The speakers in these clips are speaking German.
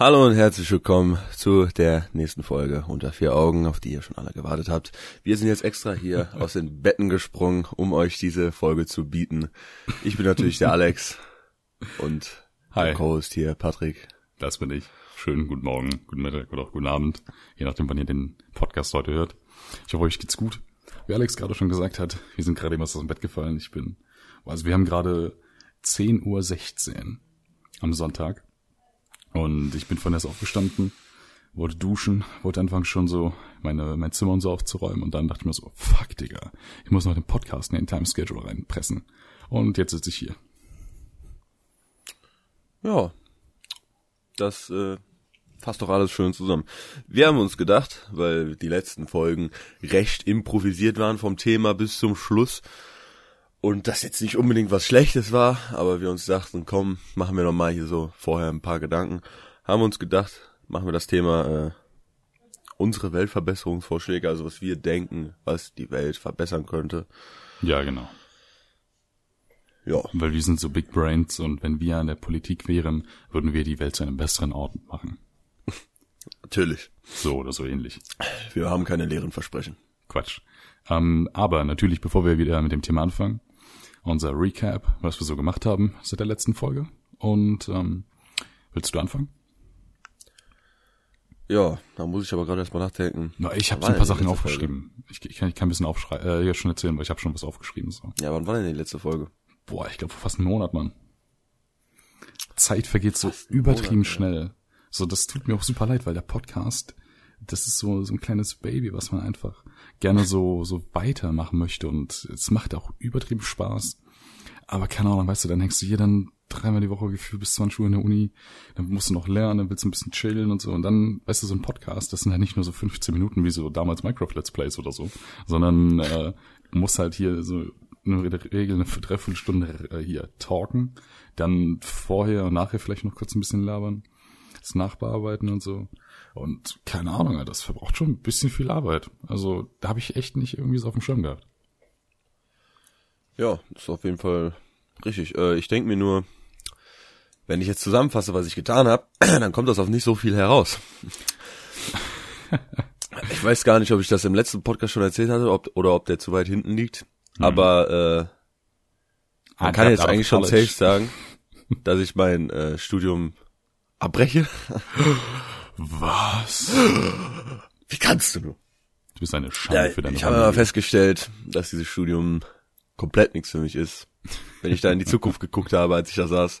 Hallo und herzlich willkommen zu der nächsten Folge unter vier Augen, auf die ihr schon alle gewartet habt. Wir sind jetzt extra hier aus den Betten gesprungen, um euch diese Folge zu bieten. Ich bin natürlich der Alex und Hi. der Co-Host hier, Patrick. Das bin ich. Schönen guten Morgen, guten Mittag oder auch guten Abend, je nachdem, wann ihr den Podcast heute hört. Ich hoffe, euch geht's gut. Wie Alex gerade schon gesagt hat, wir sind gerade eben aus dem Bett gefallen. Ich bin, also wir haben gerade 10.16 Uhr am Sonntag und ich bin von erst aufgestanden, wollte duschen, wollte anfangen schon so meine, mein Zimmer und so aufzuräumen und dann dachte ich mir so, fuck, Digga, ich muss noch den Podcast in den Timeschedule reinpressen. Und jetzt sitze ich hier. Ja, das äh, fasst doch alles schön zusammen. Wir haben uns gedacht, weil die letzten Folgen recht improvisiert waren vom Thema bis zum Schluss und das jetzt nicht unbedingt was Schlechtes war, aber wir uns dachten, komm, machen wir noch mal hier so vorher ein paar Gedanken, haben uns gedacht, machen wir das Thema äh, unsere Weltverbesserungsvorschläge, also was wir denken, was die Welt verbessern könnte. Ja, genau. Ja, Weil wir sind so Big Brains und wenn wir an der Politik wären, würden wir die Welt zu einem besseren Ort machen. natürlich. So oder so ähnlich. Wir haben keine leeren Versprechen. Quatsch. Ähm, aber natürlich, bevor wir wieder mit dem Thema anfangen, unser Recap, was wir so gemacht haben seit der letzten Folge. Und ähm, willst du anfangen? Ja, da muss ich aber gerade erstmal nachdenken. Na, ich habe so ein paar Sachen aufgeschrieben. Ich, ich, kann, ich kann ein bisschen aufschreiben, äh, ja, schon erzählen, weil ich habe schon was aufgeschrieben. So. Ja, wann war denn die letzte Folge? Boah, ich glaube fast einen Monat, Mann. Zeit vergeht so Fast übertrieben Monat, ja. schnell. So, das tut mir auch super leid, weil der Podcast, das ist so, so ein kleines Baby, was man einfach gerne so, so weitermachen möchte und es macht auch übertrieben Spaß. Aber keine Ahnung, weißt du, dann hängst du hier dann dreimal die Woche gefühlt bis 20 Uhr in der Uni, dann musst du noch lernen, dann willst du ein bisschen chillen und so und dann, weißt du, so ein Podcast, das sind halt nicht nur so 15 Minuten wie so damals Minecraft Let's Plays oder so, sondern äh, du musst halt hier so in der Regel eine Dreiviertelstunde äh, hier talken, dann vorher und nachher vielleicht noch kurz ein bisschen labern, das nachbearbeiten und so. Und keine Ahnung, das verbraucht schon ein bisschen viel Arbeit. Also da habe ich echt nicht irgendwie so auf dem Schirm gehabt. Ja, das ist auf jeden Fall richtig. Äh, ich denke mir nur, wenn ich jetzt zusammenfasse, was ich getan habe, dann kommt das auf nicht so viel heraus. ich weiß gar nicht, ob ich das im letzten Podcast schon erzählt hatte ob, oder ob der zu weit hinten liegt. Aber äh, man kann jetzt eigentlich schon safe sagen, dass ich mein äh, Studium abbreche. Was? Wie kannst du nur? Du bist eine Schande Ja, für deine ich habe aber festgestellt, dass dieses Studium komplett nichts für mich ist. Wenn ich da in die Zukunft geguckt habe, als ich da saß,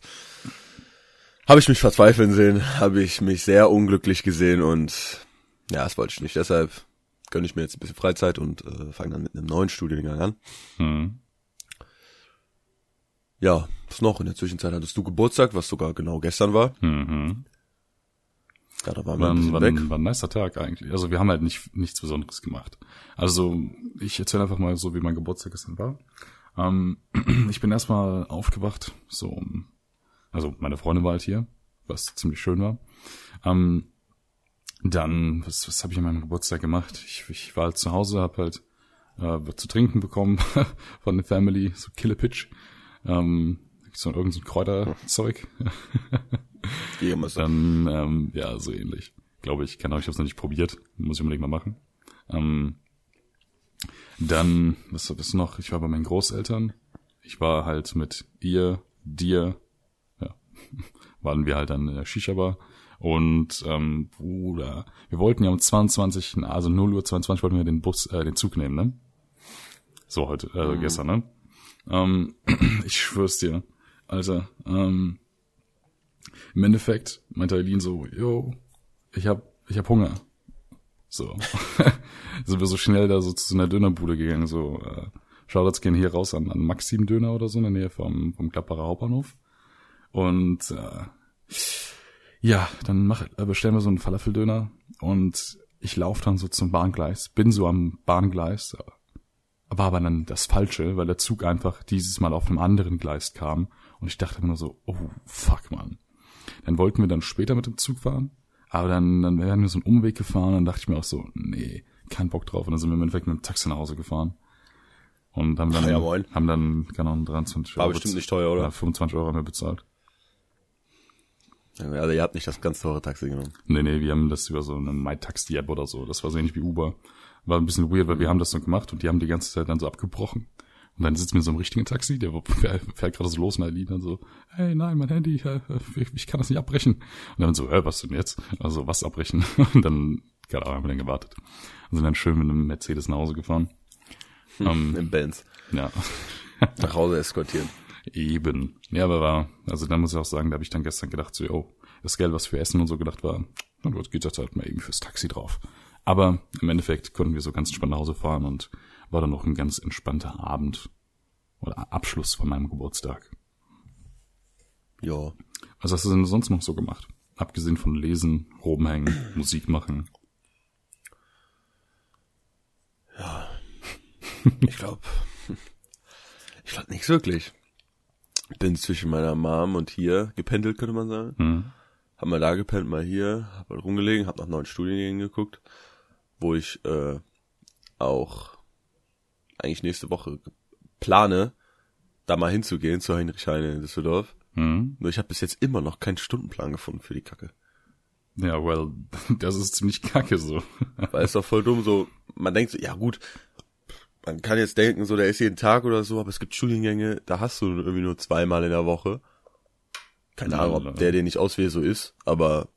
habe ich mich verzweifeln sehen, habe ich mich sehr unglücklich gesehen und ja, das wollte ich nicht. Deshalb gönne ich mir jetzt ein bisschen Freizeit und äh, fange dann mit einem neuen Studiengang an. Hm. Ja, was noch? In der Zwischenzeit hattest du Geburtstag, was sogar genau gestern war. Mhm. Ja, da waren wir ein War, weg. war ein nicer Tag eigentlich. Also wir haben halt nicht nichts Besonderes gemacht. Also ich erzähle einfach mal so, wie mein Geburtstag gestern war. Ähm, ich bin erstmal aufgewacht, so um, also meine Freundin war halt hier, was ziemlich schön war. Ähm, dann, was, was habe ich an meinem Geburtstag gemacht? Ich, ich war halt zu Hause, habe halt äh, was zu trinken bekommen von der Family, so Killepitch. Ähm, so irgend so ein Kräuterzeug. Jägermeister. Dann, ähm, ja, so ähnlich. Glaube ich. Keine Ahnung, ich habe es noch nicht probiert. Muss ich unbedingt mal machen. Ähm, dann, was war das noch? Ich war bei meinen Großeltern. Ich war halt mit ihr, dir, ja, waren wir halt dann in der Shisha-Bar. Und, ähm, Bruder, wir wollten ja um 22, also 0 Uhr 22 wollten wir den Bus, äh, den Zug nehmen, ne? So heute, äh, gestern, ne? Ähm, ich schwör's dir, Alter, ähm, im Endeffekt meinte Eileen so, yo, ich hab, ich hab Hunger. So. sind wir so schnell da so zu einer Dönerbude gegangen, so, äh, Shoutouts gehen hier raus an, an Maxim Döner oder so in der Nähe vom, vom Klapperer Hauptbahnhof. Und, äh, ja, dann mach, äh, bestellen wir so einen Falafeldöner und ich laufe dann so zum Bahngleis, bin so am Bahngleis, war aber dann das Falsche, weil der Zug einfach dieses Mal auf einem anderen Gleis kam und ich dachte mir nur so, oh fuck man. Dann wollten wir dann später mit dem Zug fahren, aber dann, dann wären wir so einen Umweg gefahren dann dachte ich mir auch so, nee, kein Bock drauf und dann sind wir im Endeffekt mit dem Taxi nach Hause gefahren. Und haben dann, Ach haben dann, Ahnung, 23 War Euro. bestimmt nicht teuer, oder? Ja, 25 Euro haben wir bezahlt. Also ihr habt nicht das ganz teure Taxi genommen. Nee, nee, wir haben das über so eine MyTaxi-App oder so. Das war so ähnlich wie Uber. War ein bisschen weird, weil wir haben das so gemacht und die haben die ganze Zeit dann so abgebrochen. Und dann sitzt mir so im richtigen Taxi, der fährt, gerade so los und Eileen dann so, hey, nein, mein Handy, äh, ich kann das nicht abbrechen. Und dann so, hä, was denn jetzt? Also, was abbrechen? Und dann, keine Ahnung, haben wir dann gewartet. Und sind dann schön mit einem Mercedes nach Hause gefahren. Ähm, Im Benz. Ja. Nach Hause eskortieren. Eben. Ja, aber war, also da muss ich auch sagen, da habe ich dann gestern gedacht, so, oh, das Geld, was für Essen und so gedacht war, gut, geht das halt mal eben fürs Taxi drauf. Aber im Endeffekt konnten wir so ganz entspannt nach Hause fahren und war dann noch ein ganz entspannter Abend oder Abschluss von meinem Geburtstag. Ja. Was hast du denn sonst noch so gemacht? Abgesehen von Lesen, rumhängen, Musik machen. Ja. Ich glaube, ich glaube nichts wirklich. Bin zwischen meiner Mom und hier gependelt, könnte man sagen. Hm. Hab mal da gepennt, mal hier, hab mal rumgelegen, hab nach neuen Studiengängen geguckt, wo ich äh, auch eigentlich nächste Woche plane, da mal hinzugehen zur Heinrich Heine in Düsseldorf. Hm. Nur ich habe bis jetzt immer noch keinen Stundenplan gefunden für die Kacke. Ja, well, das ist ziemlich kacke so. Weil es doch voll dumm so, man denkt so, ja gut, man kann jetzt denken, so, der ist jeden Tag oder so, aber es gibt Studiengänge, da hast du irgendwie nur zweimal in der Woche. Keine Ahnung, ob der, den ich auswähle, so ist, aber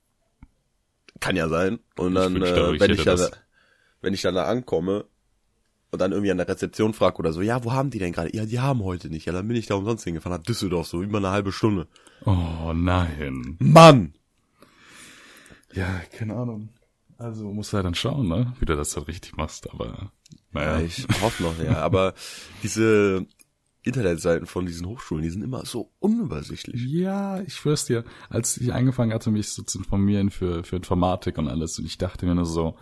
kann ja sein. Und Ich dann, äh, ich wenn hätte ich dann, wenn ich dann da ankomme und dann irgendwie an der Rezeption frage oder so, ja, wo haben die denn gerade? Ja, die haben heute nicht. Ja, dann bin ich da umsonst hingefahren, nach Düsseldorf, so über eine halbe Stunde. Oh nein. Mann! Ja, keine Ahnung. Also musst du halt dann schauen, ne? Wie du das halt richtig machst, aber naja. Ja, ich hoffe noch, ja. Aber diese Internetseiten von diesen Hochschulen, die sind immer so unübersichtlich. Ja, ich schwör's dir, als ich angefangen hatte, mich so zu informieren für, für Informatik und alles, und ich dachte mir nur so,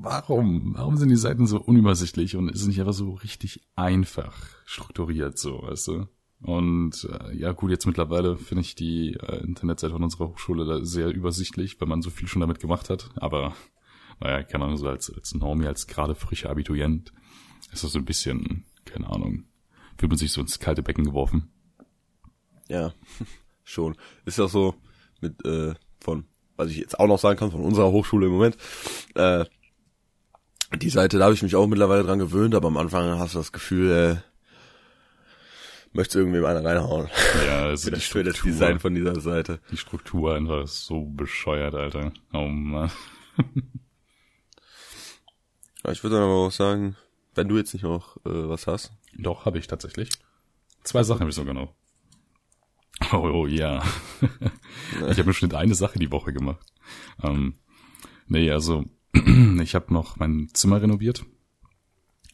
warum? Warum sind die Seiten so unübersichtlich und ist nicht einfach so richtig einfach strukturiert, so, weißt du? Und äh, ja gut, jetzt mittlerweile finde ich die äh, Internetseite von unserer Hochschule da sehr übersichtlich, weil man so viel schon damit gemacht hat. Aber naja, keine Ahnung, so als, als Normie, als gerade frischer Abiturient ist das so ein bisschen, keine Ahnung, fühlt man sich so ins kalte Becken geworfen. Ja, schon. Ist ja so mit äh, von, was ich jetzt auch noch sagen kann, von unserer Hochschule im Moment. Äh, die Seite, da habe ich mich auch mittlerweile dran gewöhnt, aber am Anfang hast du das Gefühl, äh, möchtest du irgendwem einer reinhauen. Ja, also das, für das Design von dieser Seite. die Struktur einfach ist so bescheuert, Alter. Oh Mann. Ich würde dann aber auch sagen, wenn du jetzt nicht noch äh, was hast. Doch, habe ich tatsächlich. Zwei Sachen habe ich sogar noch. Oh, oh ja. ich habe im Schnitt eine Sache die Woche gemacht. Ähm, nee, also ich habe noch mein Zimmer renoviert.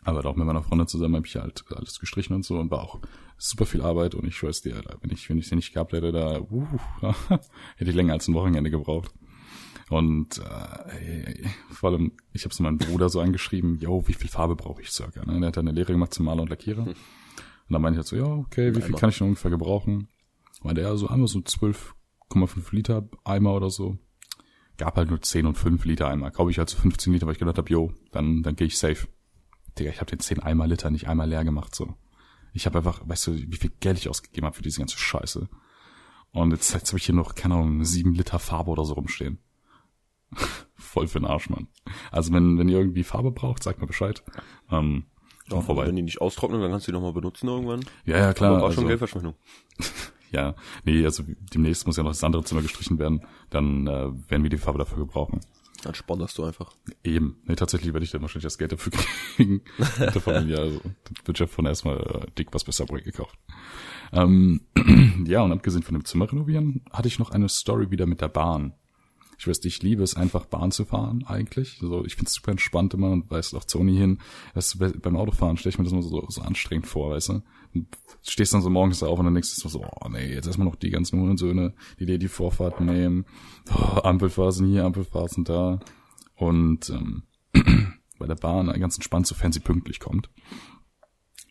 Aber auch mit meiner Freundin zusammen habe ich halt alles gestrichen und so und war auch super viel Arbeit und ich schwör's dir, wenn ich wenn ich sie nicht gehabt hätte, da uh, hätte ich länger als ein Wochenende gebraucht. Und äh, vor allem, ich habe so meinen Bruder so angeschrieben, yo, wie viel Farbe brauche ich circa? Ne? Der hat eine Lehre gemacht zum Maler und Lackierer. Und dann meinte ich halt so, ja, okay, wie viel kann ich denn ungefähr gebrauchen? Meinte er so einmal so 12,5 Liter Eimer oder so. Gab halt nur 10 und 5 Liter Eimer. Kaufe ich halt so 15 Liter, weil ich gedacht habe, yo, dann, dann gehe ich safe. Digga, ich habe den 10 Eimer Liter nicht einmal leer gemacht, so. Ich habe einfach, weißt du, wie viel Geld ich ausgegeben habe für diese ganze Scheiße. Und jetzt, jetzt habe ich hier noch, keine Ahnung, 7 Liter Farbe oder so rumstehen. Voll für den Arsch, Mann. Also wenn, wenn ihr irgendwie Farbe braucht, sagt mir Bescheid. Ähm, komm vorbei. Wenn die nicht austrocknen, dann kannst du die nochmal benutzen irgendwann. Ja, ja, klar. Aber war schon also- Geldverschwendung. Ja, nee, also demnächst muss ja noch das andere Zimmer gestrichen werden. Dann äh, werden wir die Farbe dafür gebrauchen. Dann sponderst du einfach. Eben. Nee, tatsächlich werde ich dann wahrscheinlich das Geld dafür kriegen. Der Familie. Also wird ja von erstmal äh, dick was besser gekauft. Ähm, ja, und abgesehen von dem Zimmer renovieren, hatte ich noch eine Story wieder mit der Bahn. Ich weiß, ich liebe es einfach Bahn zu fahren eigentlich. Also ich finde es super entspannt immer und weißt auch Uni hin. Das, beim Autofahren stelle ich mir das immer so, so anstrengend vor, weißt du. Stehst dann so morgens auf und dann denkst du so, oh nee, jetzt erstmal noch die ganzen Hurensöhne, die dir die Vorfahrt nehmen. Oh, Ampelphasen hier, Ampelphasen da. Und ähm, bei der Bahn ganz entspannt, sofern sie pünktlich kommt.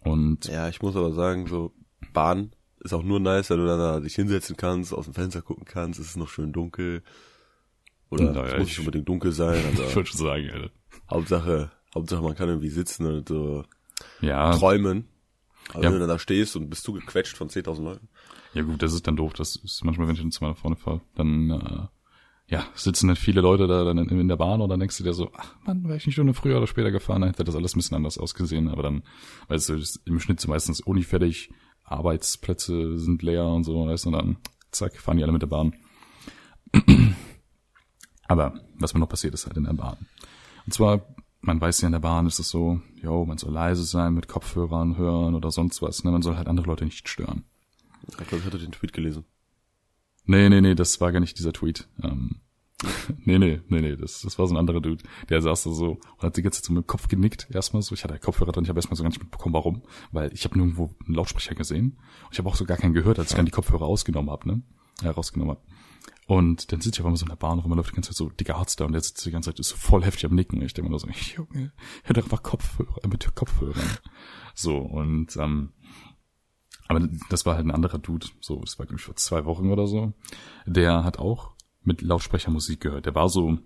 Und Ja, ich muss aber sagen, so Bahn ist auch nur nice, wenn du da dich hinsetzen kannst, aus dem Fenster gucken kannst, es ist noch schön dunkel. Oder Naja, es muss ich- nicht unbedingt dunkel sein, ich aber würde schon sagen, Alter. Hauptsache, Hauptsache man kann irgendwie sitzen und so Ja, träumen. Aber Ja. wenn du dann da stehst und bist du gequetscht von 10.000 Leuten. Ja gut, das ist dann doof. Das ist manchmal, wenn ich jetzt mal nach vorne fahre, dann äh, ja, sitzen dann viele Leute da dann in, der Bahn und dann denkst du dir so, ach man, wäre ich nicht Stunde früher oder später gefahren, dann hätte das alles ein bisschen anders ausgesehen. Aber dann, weißt du, im Schnitt so meistens Uni fertig, Arbeitsplätze sind leer und so, weißt du, und dann zack, fahren die alle mit der Bahn. Aber was mir noch passiert ist halt in der Bahn. Und zwar, man weiß ja in der Bahn ist es so, jo, man soll leise sein, mit Kopfhörern hören oder sonst was, ne? Man soll halt andere Leute nicht stören. Ich glaube, ich hatte den Tweet gelesen. Nee, nee, nee, das war gar nicht dieser Tweet. Ähm, nee, nee, nee, nee, das, das war so ein anderer Dude. Der saß da so und hat die ganze Zeit so mit dem Kopf genickt. Erstmal so, ich hatte Kopfhörer drin, ich habe erstmal so gar nicht mitbekommen, warum. Weil ich habe nirgendwo einen Lautsprecher gesehen. Und ich habe auch so gar keinen gehört, als ich dann die Kopfhörer ausgenommen habe, ne? Ja, rausgenommen hab. Und dann sitze ich auf einmal so in der Bahn und man läuft die ganze Zeit so dicker Arzt da und der sitzt die ganze Zeit ist so voll heftig am Nicken. Und ich denke mir nur so, Junge, hör doch mal Kopfhörer, äh, mit Kopfhörern. So, und ähm, aber das war halt ein anderer Dude, so, das war glaube ich vor zwei Wochen oder so. Der hat auch mit Lautsprecher Musik gehört. Der war so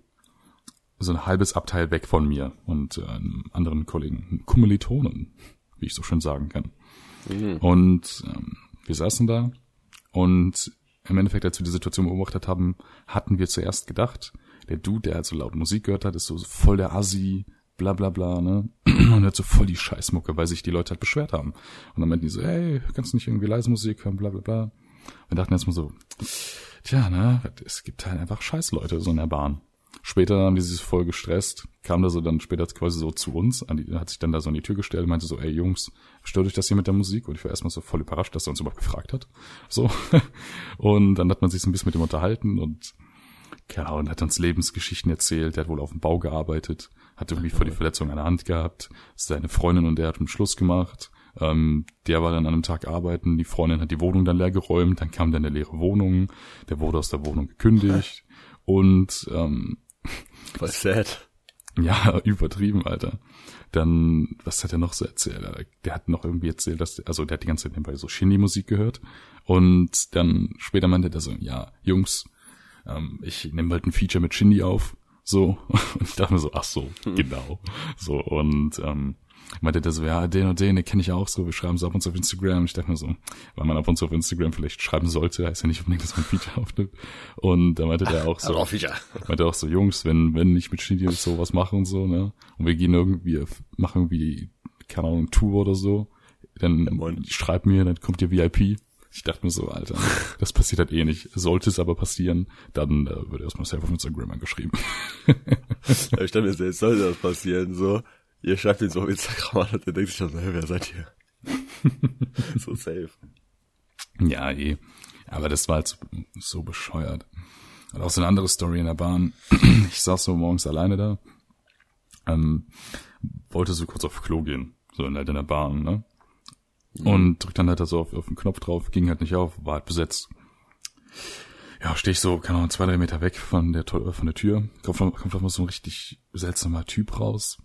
so ein halbes Abteil weg von mir und äh, einem anderen Kollegen, einem Kommilitonen, wie ich so schön sagen kann. Und ähm, wir saßen da und im Endeffekt, als wir die Situation beobachtet haben, hatten wir zuerst gedacht, der Dude, der halt so laut Musik gehört hat, ist so voll der Assi, bla bla bla, ne? Und hört so voll die Scheißmucke, weil sich die Leute halt beschwert haben. Und dann meinten die so, hey, kannst du nicht irgendwie leise Musik hören, bla bla bla. Wir dachten erstmal so, tja, ne, es gibt halt einfach Scheißleute so in der Bahn. Später haben die sich voll gestresst, kam da so dann später quasi so zu uns, die, hat sich dann da so an die Tür gestellt und meinte so, ey Jungs, stört euch das hier mit der Musik? Und ich war erstmal so voll überrascht, dass er uns überhaupt gefragt hat. So. Und dann hat man sich so ein bisschen mit ihm unterhalten und ja, und hat uns Lebensgeschichten erzählt, der hat wohl auf dem Bau gearbeitet, hat irgendwie voll die Verletzung an der Hand gehabt, seine Freundin und der hat einen Schluss gemacht, ähm, der war dann an einem Tag arbeiten, die Freundin hat die Wohnung dann leer geräumt, dann kam dann eine leere Wohnung, der wurde aus der Wohnung gekündigt und ähm, Voll sad. ja, übertrieben, Alter. Dann, was hat er noch so erzählt? Der hat noch irgendwie erzählt, dass, also der hat die ganze Zeit nebenbei so Shindy-Musik gehört. Und dann später meinte der so, ja, Jungs, ähm, ich nehme halt ein Feature mit Shindy auf. So. Und ich dachte mir so, ach so, genau. So, und ähm, meinte der so, ja, den und den, den kenne ich auch so, wir schreiben so ab und zu auf Instagram. Und ich dachte mir so, weil man ab und zu auf Instagram vielleicht schreiben sollte, heißt ja nicht unbedingt, dass man ein Feature aufnimmt. Und da meinte der auch so, auch meinte auch so, Jungs, wenn, wenn ich mit Shindy sowas mache und so, ne, und wir gehen irgendwie, machen irgendwie, keine Ahnung, Tour oder so, dann moin. schreibt mir, dann kommt ihr VIP. Ich dachte mir so, Alter, das passiert halt eh nicht. Sollte es aber passieren, dann äh, wird erstmal safe auf Instagram angeschrieben. Ja, Ich stelle mir selbst, sollte das passieren, so. Ihr schreibt ihn so auf Instagram an und der denkt sich dann so, hey, wer seid ihr? so safe. Ja, eh. Aber das war halt so, so bescheuert. Und auch so eine andere Story in der Bahn. Ich saß so morgens alleine da, ähm, wollte so kurz auf Klo gehen, so in, halt in der Bahn, ne? Und drückt dann halt so auf, auf den Knopf drauf, ging halt nicht auf, war halt besetzt. Ja, stehe ich so, keine Ahnung, zwei, drei Meter weg von der, Tür- von der Tür, kommt, kommt auf mal so ein richtig seltsamer Typ raus.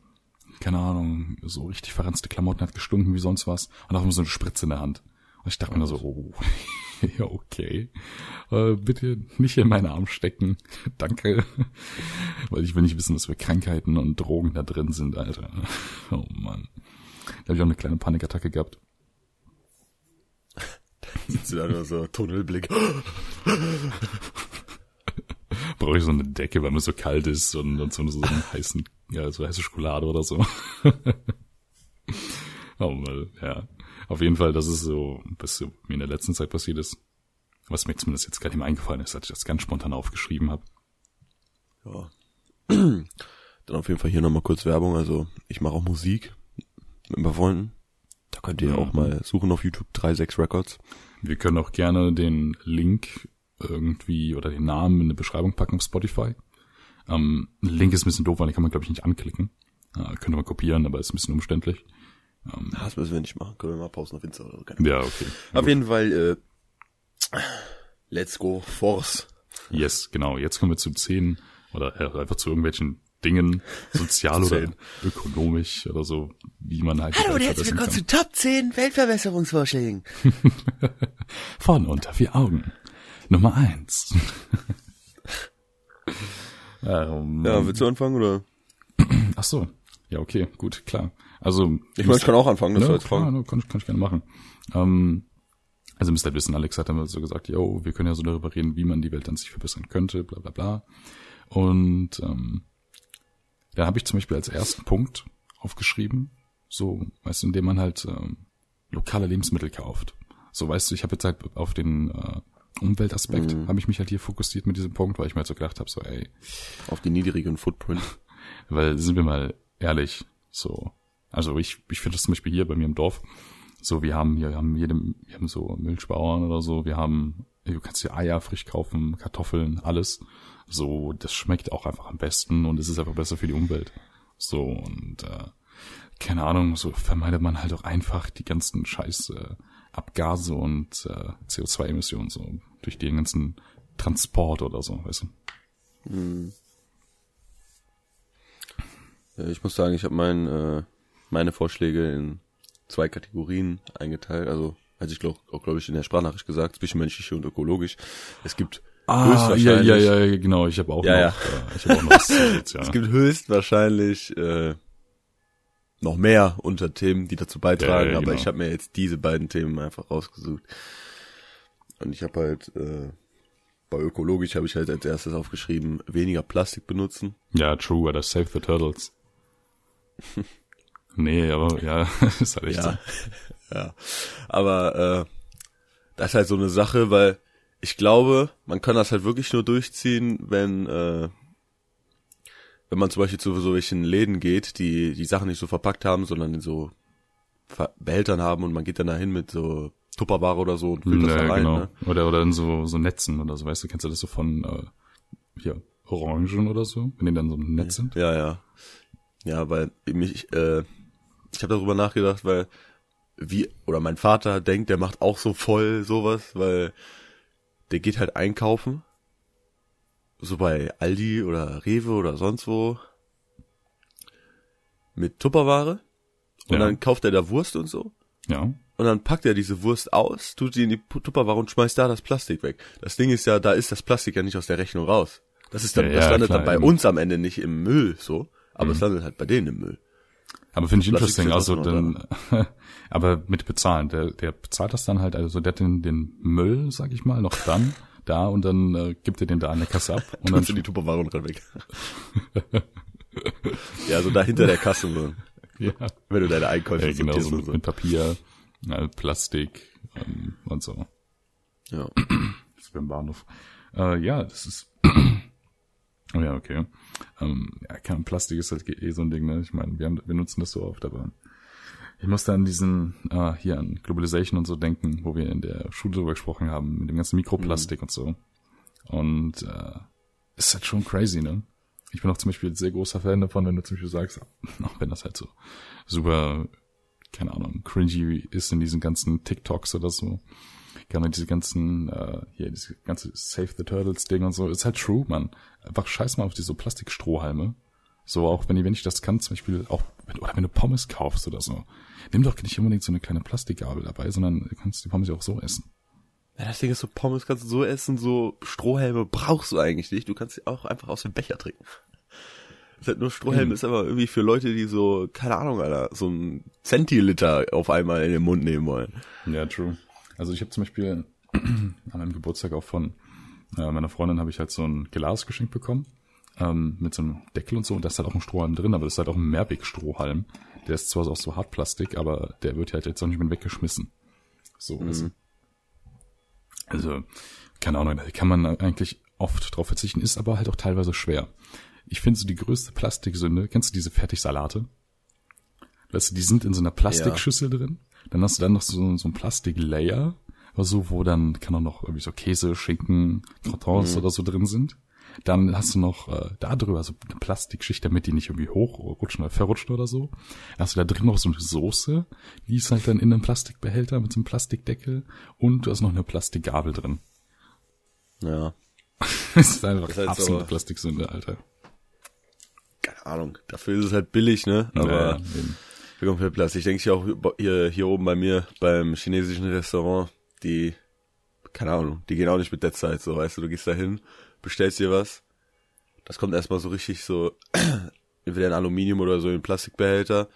Keine Ahnung, so richtig verranzte Klamotten, hat gestunken wie sonst was und auf einmal so eine Spritze in der Hand. Und ich dachte mir nur so, oh, ja, okay. Äh, bitte nicht in meinen Arm stecken. Danke. Weil ich will nicht wissen, was für Krankheiten und Drogen da drin sind, Alter. Oh Mann. Da habe ich auch eine kleine Panikattacke gehabt. Sitzt du da nur so, Tunnelblick. Brauche ich so eine Decke, weil mir so kalt ist und, und so, so einen heißen, ja, so heiße Schokolade oder so. oh Mann, ja. Auf jeden Fall, das ist so, was mir in der letzten Zeit passiert ist. Was mir zumindest jetzt gerade mehr eingefallen ist, als ich das ganz spontan aufgeschrieben habe. Ja. Dann auf jeden Fall hier nochmal kurz Werbung. Also ich mache auch Musik mit ein paar Freunden. Da könnt ihr Mhm. auch mal suchen auf YouTube 36 Records. Wir können auch gerne den Link irgendwie oder den Namen in eine Beschreibung packen auf Spotify. Ähm, Link ist ein bisschen doof, weil den kann man, glaube ich, nicht anklicken. Äh, könnte man kopieren, aber ist ein bisschen umständlich. Das müssen wir nicht machen. Können wir mal pausen auf Insta oder so. Keine Ja, okay. Auf jeden Fall, äh, let's go, Force. Yes, genau. Jetzt kommen wir zu zehn oder äh, einfach zu irgendwelchen Dingen, sozial oder ökonomisch oder so, wie man halt Hallo und herzlich willkommen zu Top 10 Weltverbesserungsvorschlägen. Von unter vier Augen. Nummer eins. ähm, Ja, willst du anfangen oder? Ach so. Ja, okay, gut, klar. Also Ich meine, ich kann auch anfangen, das ne, war jetzt klar, fragen. ne, kann, ich- kann ich gerne machen. Ähm, also Mr. Wissen, Alex hat dann so gesagt, yo, wir können ja so darüber reden, wie man die Welt an sich verbessern könnte, bla bla bla. Und ähm, da habe ich zum Beispiel als ersten Punkt aufgeschrieben, so, weißt du, indem man halt ähm, lokale Lebensmittel kauft. So, weißt du, ich habe jetzt halt auf den äh, Umweltaspekt, habe ich mich halt hier fokussiert mit diesem Punkt, weil ich mir halt so gedacht habe, so, ey, Auf die niedrigen Footprint. weil sind wir mal ehrlich, so, also ich, ich finde das zum Beispiel hier bei mir im Dorf, so wir haben hier, wir haben jedem, wir haben so Milchbauern oder so, wir haben, du kannst hier Eier frisch kaufen, Kartoffeln, alles. So, das schmeckt auch einfach am besten und es ist einfach besser für die Umwelt. So, und äh, keine Ahnung, so vermeidet man halt auch einfach die ganzen scheiß äh, Abgase und äh, CO2-Emissionen so durch den ganzen Transport oder so, weißt du? Ja, Ich muss sagen, ich habe mein, äh, meine Vorschläge in zwei Kategorien eingeteilt. Also, hatte ich glaub, auch, glaube ich, in der Sprachnachricht gesagt, zwischenmenschlich und ökologisch. Es gibt Ah, ja, höchstwahrscheinlich, ja, ja, genau. Ich habe auch Ja, noch, Äh, ich habe auch noch was ja. es gibt höchstwahrscheinlich äh, noch mehr Unterthemen, die dazu beitragen, Ja, ja, aber genau. ich habe mir jetzt diese beiden Themen einfach rausgesucht. Und ich habe halt äh, bei ökologisch habe ich halt als erstes aufgeschrieben, weniger Plastik benutzen. ja, true, oder Save the Turtles. nee, aber ja, ist halt echt Ja. ja. Aber äh, das ist halt so eine Sache, weil ich glaube, man kann das halt wirklich nur durchziehen, wenn äh, wenn man zum Beispiel zu so welchen Läden geht, die die Sachen nicht so verpackt haben, sondern in so Ver Behältern haben und man geht dann dahin mit so Tupperware oder so und füllt das da Ja, rein. genau. Ne? Oder, oder in so, so Netzen oder so, weißt du, kennst du das so von, äh, hier, Orangen oder so, wenn die dann so ein Netz sind? Ja, ja. Ja, weil mich, äh, ich habe darüber nachgedacht, weil wie, oder mein Vater denkt, der macht auch so voll sowas, weil der geht halt einkaufen. So bei Aldi oder Rewe oder sonst wo. Mit Tupperware. Und Ja. dann kauft er da Wurst und so. Ja. Und dann packt er diese Wurst aus, tut sie in die Tupperware und schmeißt da das Plastik weg. Das Ding ist ja, da ist das Plastik ja nicht aus der Rechnung raus. Das ist dann, Ja, das ja, landet klar, dann bei eben. uns am Ende nicht im Müll, so. Aber es landet halt bei denen im Müll. Aber finde ich Plastik interesting, also dann, aber mit bezahlen, der, der bezahlt das dann halt, also der hat den, den Müll, sag ich mal, noch dann, da und dann äh, gibt er den da an der Kasse ab und dann du die Tupperware und renn weg. ja, so da hinter der Kasse, so, ja, wenn du deine Einkäufe ja genau so mit, so. mit Papier, äh, Plastik ähm, und so. Ja. Das ist beim Bahnhof. Äh, ja, das ist. oh ja, okay. Ähm, ja, kein Plastik ist halt eh so ein Ding, ne? Ich meine, wir, haben, wir nutzen das so oft, aber ich muss da an diesen, äh, hier an Globalization und so denken, wo wir in der Schule drüber gesprochen haben, mit dem ganzen Mikroplastik und so. Und äh, ist halt schon crazy, ne? Ich bin auch zum Beispiel sehr großer Fan davon, wenn du zum Beispiel sagst, auch wenn das halt so super, keine Ahnung, cringy ist in diesen ganzen TikToks oder so. Gerne diese ganzen, äh, hier, diese ganze Save the Turtles Ding und so, ist halt true, man. Einfach scheiß mal auf diese Plastikstrohhalme. So, auch wenn ich, wenn ich das kann, zum Beispiel auch, wenn, oder wenn du Pommes kaufst oder so. Nimm doch nicht unbedingt so eine kleine Plastikgabel dabei, sondern du kannst die Pommes ja auch so essen. ja. Das Ding ist so, Pommes kannst du so essen, so Strohhelme brauchst du eigentlich nicht. Du kannst sie auch einfach aus dem Becher trinken. Das ist halt nur Strohhelm ist aber irgendwie für Leute, die so, keine Ahnung, Alter, so ein Zentiliter auf einmal in den Mund nehmen wollen. Ja, true. Also ich habe zum Beispiel an meinem Geburtstag auch von äh, meiner Freundin habe ich halt so ein Glas geschenkt bekommen ähm, mit so einem Deckel und so und da ist halt auch ein Strohhalm drin, aber das ist halt auch ein Mehrweg-Strohhalm. Der ist zwar aus so Hartplastik, aber der wird halt jetzt auch nicht mehr weggeschmissen. So, weißt du. Also, keine Ahnung, da kann man eigentlich oft drauf verzichten, ist aber halt auch teilweise schwer. Ich finde so die größte Plastiksünde, kennst du diese Fertigsalate? Weißt du, die sind in so einer Plastikschüssel drin. Dann hast du dann noch so, so ein Plastiklayer, also wo dann kann auch noch irgendwie so Käse, Schinken, Croutons oder so drin sind. Dann hast du noch äh, da drüber so eine Plastikschicht, damit die nicht irgendwie hochrutschen oder verrutschen oder so. Dann hast du da drin noch so eine Soße, die ist halt dann in einem Plastikbehälter mit so einem Plastikdeckel und du hast noch eine Plastikgabel drin. Ja. Das ist einfach Das heißt absolute Plastiksünde, Alter. Keine Ahnung. Dafür ist es halt billig, ne? Aber eben. für komplett Platz. Ich denke hier auch hier, hier oben bei mir beim chinesischen Restaurant, die, keine Ahnung, die gehen auch nicht mit der Zeit, so weißt du, du gehst da hin, bestellst dir was, das kommt erstmal so richtig so entweder in Aluminium oder so in Plastikbehälter.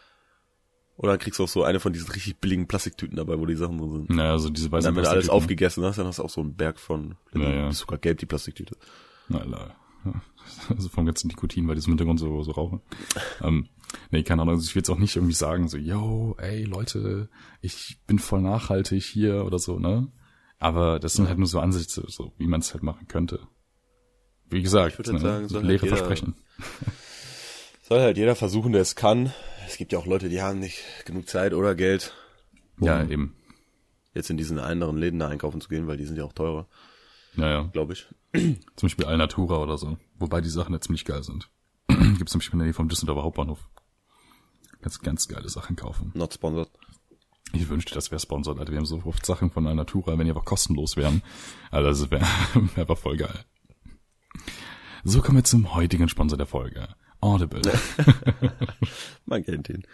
Oder dann kriegst du auch so eine von diesen richtig billigen Plastiktüten dabei, wo die Sachen drin sind. Naja, also diese Und weißen dann, wenn du alles Plastiktüten. aufgegessen hast, dann hast du auch so einen Berg von, Ja, ja. ist sogar gelb, die Plastiktüte. Na, la. Also vom ganzen Nikotin, weil die im Hintergrund so, so rauchen. ähm, nee, keine Ahnung, also ich will jetzt auch nicht irgendwie sagen, so, yo, ey, Leute, ich bin voll nachhaltig hier oder so, ne? Aber das sind halt nur so Ansätze, so wie man es halt machen könnte. Wie gesagt, halt ne? sagen, soll halt leere jeder- Versprechen. Soll halt jeder versuchen, der es kann. Es gibt ja auch Leute, die haben nicht genug Zeit oder Geld, Ja, um eben. jetzt in diesen anderen Läden da einkaufen zu gehen, weil die sind ja auch teurer, Ja, ja. glaube ich. Zum Beispiel Alnatura oder so. Wobei die Sachen ja ziemlich geil sind. Gibt's zum Beispiel in der Nähe vom Düsseldorfer Hauptbahnhof. Ganz, ganz geile Sachen kaufen. Not sponsored. Ich wünschte, das wäre sponsert, Alter. Wir haben so oft Sachen von Alnatura, wenn die einfach kostenlos wären. Also das wäre wär einfach voll geil. So kommen wir zum heutigen Sponsor der Folge. Audible. Man kennt den.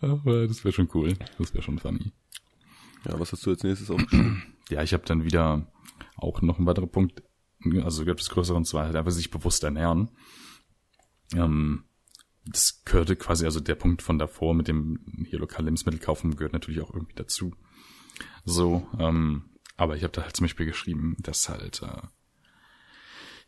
Aber das wäre schon cool. Das wäre schon funny. Ja, was hast du als nächstes aufgeschrieben? Ja, ich habe dann wieder auch noch einen weiteren Punkt, also etwas größer und zwar halt einfach sich bewusst ernähren. Ähm, das gehörte quasi, also der Punkt von davor mit dem hier lokal Lebensmittel kaufen gehört natürlich auch irgendwie dazu. So, ähm, aber ich habe da halt zum Beispiel geschrieben, dass halt äh,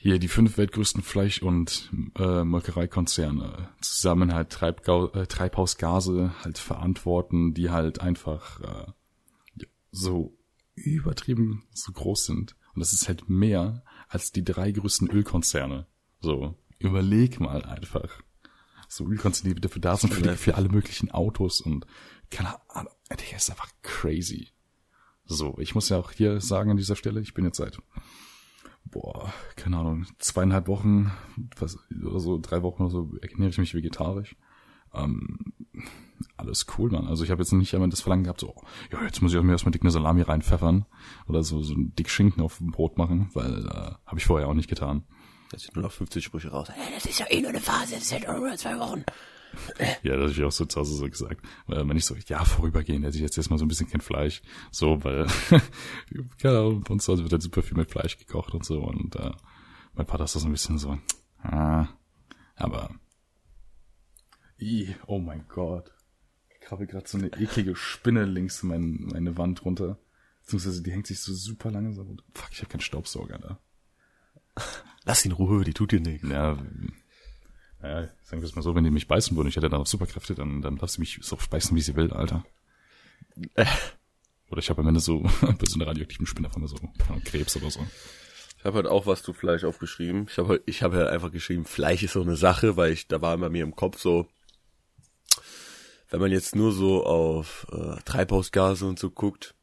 hier die fünf weltgrößten Fleisch- und äh, Molkereikonzerne zusammen halt Treibgau äh, Treibhausgase halt verantworten, die halt einfach äh, so übertrieben so groß sind. Und das ist halt mehr als die drei größten Ölkonzerne. So, überleg mal einfach. So Ölkonzerne, die dafür da sind, für, für alle möglichen Autos und keine Ahnung. Das ist einfach crazy. So, ich muss ja auch hier sagen an dieser Stelle, ich bin jetzt seit, boah, keine Ahnung, zweieinhalb Wochen, was, oder so, drei Wochen oder so, ernähre ich mich vegetarisch. Ähm, alles cool, Mann. Also ich habe jetzt nicht einmal das Verlangen gehabt, so, ja, jetzt muss ich auch mir erstmal dick eine Salami reinpfeffern oder so, so ein dick Schinken auf dem Brot machen, weil äh, habe ich vorher auch nicht getan. Jetzt sind nur noch 50 Sprüche raus. Ey, das ist ja eh nur eine Phase, das sind nur zwei Wochen. Ja, das habe ich auch so zu Hause so gesagt. Weil wenn ich so, ja, vorübergehend hätte ich jetzt erstmal so ein bisschen kein Fleisch. So, weil, ja, bei uns zu Hause wird halt super viel mit Fleisch gekocht und so. Und äh, mein Vater ist da so ein bisschen so, ah, aber, i, oh mein Gott. Ich krabbel gerade so eine eklige Spinne links meine, meine Wand runter. Beziehungsweise die hängt sich so super lange so runter. Fuck, ich habe keinen Staubsauger da. Lass ihn in Ruhe, die tut dir nichts. Ja, ja, sagen wir es mal so, wenn die mich beißen würden, ich hätte dann auch Superkräfte, dann, dann darf sie mich so beißen, wie sie will, Alter. Oder ich habe am Ende so bei so einer radioaktiven Spinne von mir so Krebs oder so. Ich habe halt auch was zu Fleisch aufgeschrieben. Ich habe halt, ich habe halt einfach geschrieben, Fleisch ist so eine Sache, weil ich, da war bei mir im Kopf so, wenn man jetzt nur so auf äh, Treibhausgase und so guckt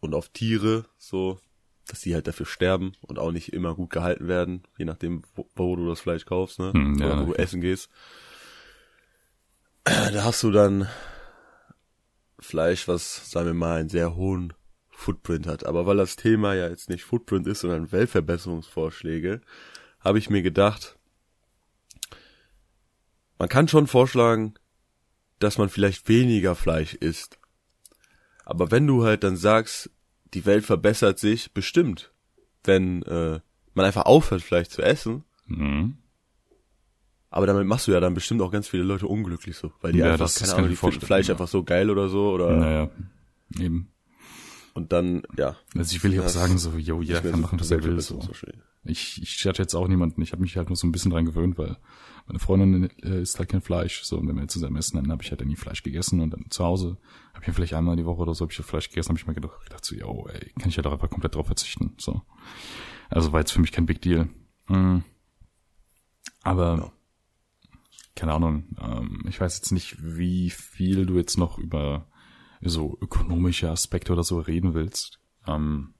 und auf Tiere, so, dass die halt dafür sterben und auch nicht immer gut gehalten werden, je nachdem, wo, wo du das Fleisch kaufst, ne? Hm, ja, Oder wo du okay. essen gehst. Da hast du dann Fleisch, was, sagen wir mal, einen sehr hohen Footprint hat. Aber weil das Thema ja jetzt nicht Footprint ist, sondern Weltverbesserungsvorschläge, habe ich mir gedacht, man kann schon vorschlagen, dass man vielleicht weniger Fleisch isst. Aber wenn du halt dann sagst, die Welt verbessert sich, bestimmt, wenn äh, man einfach aufhört, Fleisch zu essen, Mhm. aber damit machst du ja dann bestimmt auch ganz viele Leute unglücklich so, weil die Ja, einfach, keine Ahnung, die finden Fleisch ja. einfach so geil oder so, oder, Naja, eben. und dann, ja. Also ich will hier auch sagen, so, yo, jeder kann machen, was er will. So. Ich, ich hatte jetzt auch niemanden, ich habe mich halt nur so ein bisschen dran gewöhnt, weil meine Freundin äh, isst halt kein Fleisch. So, und wenn wir zusammen essen, dann habe ich halt nie Fleisch gegessen und dann zu Hause habe ich vielleicht einmal die Woche oder so hab ich Fleisch gegessen, habe ich mir gedacht, gedacht so, yo, ey, kann ich ja doch einfach komplett drauf verzichten. So. Also war jetzt für mich kein Big Deal. Mm. Aber Ja. keine Ahnung, ähm, ich weiß jetzt nicht, wie viel du jetzt noch über so ökonomische Aspekte oder so reden willst. Ähm,